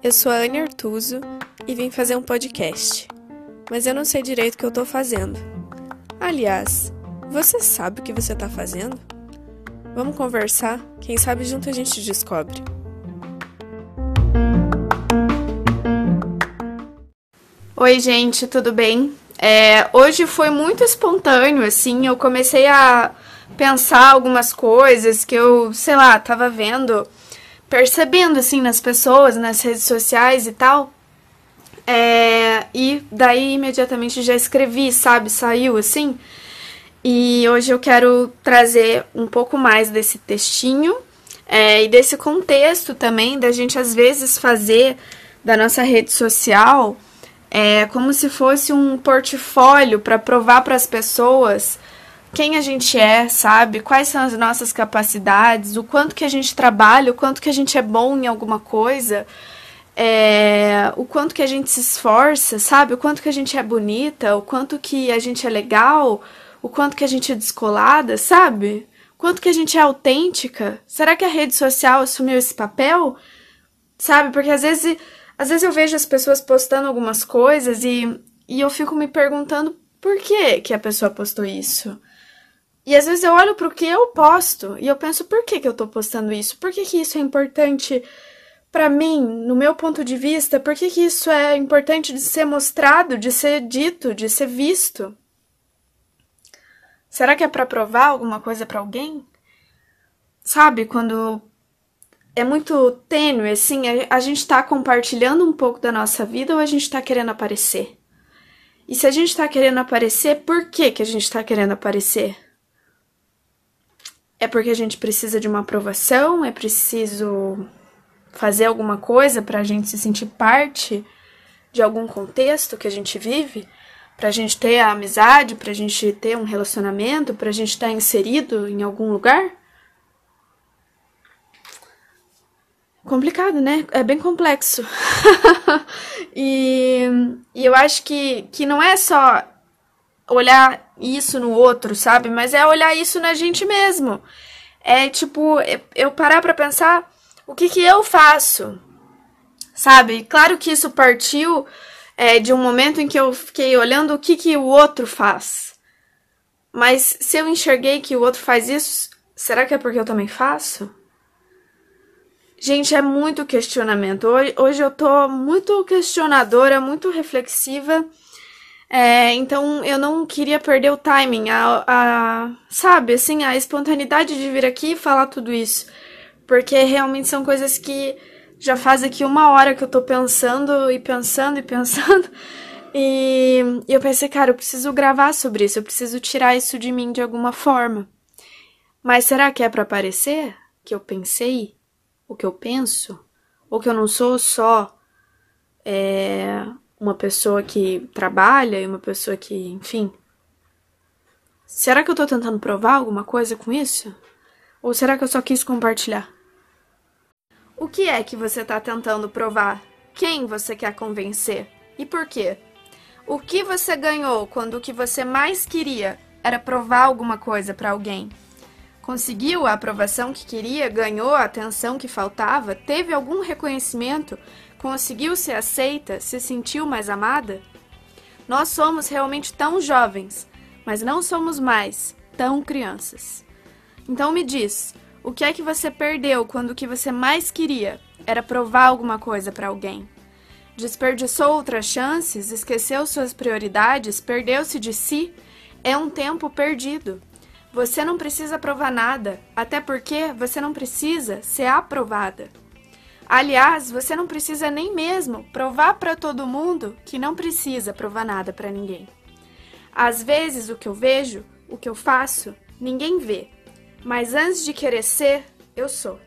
Eu sou a Anne Artuso e vim fazer um podcast, mas eu não sei direito o que eu tô fazendo. Aliás, você sabe o que você tá fazendo? Vamos conversar, quem sabe junto a gente descobre. Oi, gente, tudo bem? É, hoje foi muito espontâneo, assim, eu comecei a pensar algumas coisas que eu, sei lá, tava vendo percebendo, assim, nas pessoas, nas redes sociais e tal. É, e daí imediatamente já escrevi, sabe? Saiu assim. E hoje eu quero trazer um pouco mais desse textinho é, e desse contexto também, da gente às vezes fazer da nossa rede social é, como se fosse um portfólio para provar para as pessoas quem a gente é, sabe? Quais são as nossas capacidades, o quanto que a gente trabalha, o quanto que a gente é bom em alguma coisa, é, o quanto que a gente se esforça, sabe? O quanto que a gente é bonita, o quanto que a gente é legal, o quanto que a gente é descolada, sabe? O quanto que a gente é autêntica. Será que a rede social assumiu esse papel? Sabe? Porque às vezes, às vezes eu vejo as pessoas postando algumas coisas e, e eu fico me perguntando por que, que a pessoa postou isso. E às vezes eu olho para o que eu posto e eu penso, por que, que eu estou postando isso? Por que, que isso é importante para mim, no meu ponto de vista? Por que, que isso é importante de ser mostrado, de ser dito, de ser visto? Será que é para provar alguma coisa para alguém? Sabe, quando é muito tênue, assim, a, gente está compartilhando um pouco da nossa vida ou a gente está querendo aparecer? E se a gente está querendo aparecer, por que, que a gente está querendo aparecer? É porque a gente precisa de uma aprovação? É preciso fazer alguma coisa para a gente se sentir parte de algum contexto que a gente vive? Para a gente ter a amizade, para a gente ter um relacionamento, para a gente estar tá inserido em algum lugar? Complicado, né? É bem complexo. e, e eu acho que, que não é só olhar isso no outro, sabe? Mas é olhar isso na gente mesmo. É tipo, eu parar pra pensar o que que eu faço, sabe? Claro que isso partiu é, de um momento em que eu fiquei olhando o que que o outro faz. Mas se eu enxerguei que o outro faz isso, será que é porque eu também faço? Gente, é muito questionamento. Hoje eu tô muito questionadora, muito reflexiva. É, então eu não queria perder o timing, a, a, sabe, assim, a espontaneidade de vir aqui e falar tudo isso. Porque realmente são coisas que já faz aqui uma hora que eu tô pensando e pensando e pensando. E, eu pensei, cara, eu preciso gravar sobre isso, eu preciso tirar isso de mim de alguma forma. Mas será que é para aparecer que eu pensei o que eu penso? Ou que eu não sou só é, uma pessoa que trabalha e uma pessoa que, enfim. Será que eu tô tentando provar alguma coisa com isso? Ou será que eu só quis compartilhar? O que é que você tá tentando provar? Quem você quer convencer? E por quê? O que você ganhou quando o que você mais queria era provar alguma coisa para alguém? Conseguiu a aprovação que queria? Ganhou a atenção que faltava? Teve algum reconhecimento? Conseguiu ser aceita? Se sentiu mais amada? Nós somos realmente tão jovens, mas não somos mais tão crianças. Então me diz, o que é que você perdeu quando o que você mais queria era provar alguma coisa para alguém? Desperdiçou outras chances, esqueceu suas prioridades, perdeu-se de si? É um tempo perdido. Você não precisa provar nada, até porque você não precisa ser aprovada. Aliás, você não precisa nem mesmo provar para todo mundo que não precisa provar nada para ninguém. Às vezes o que eu vejo, o que eu faço, ninguém vê, mas antes de querer ser, eu sou.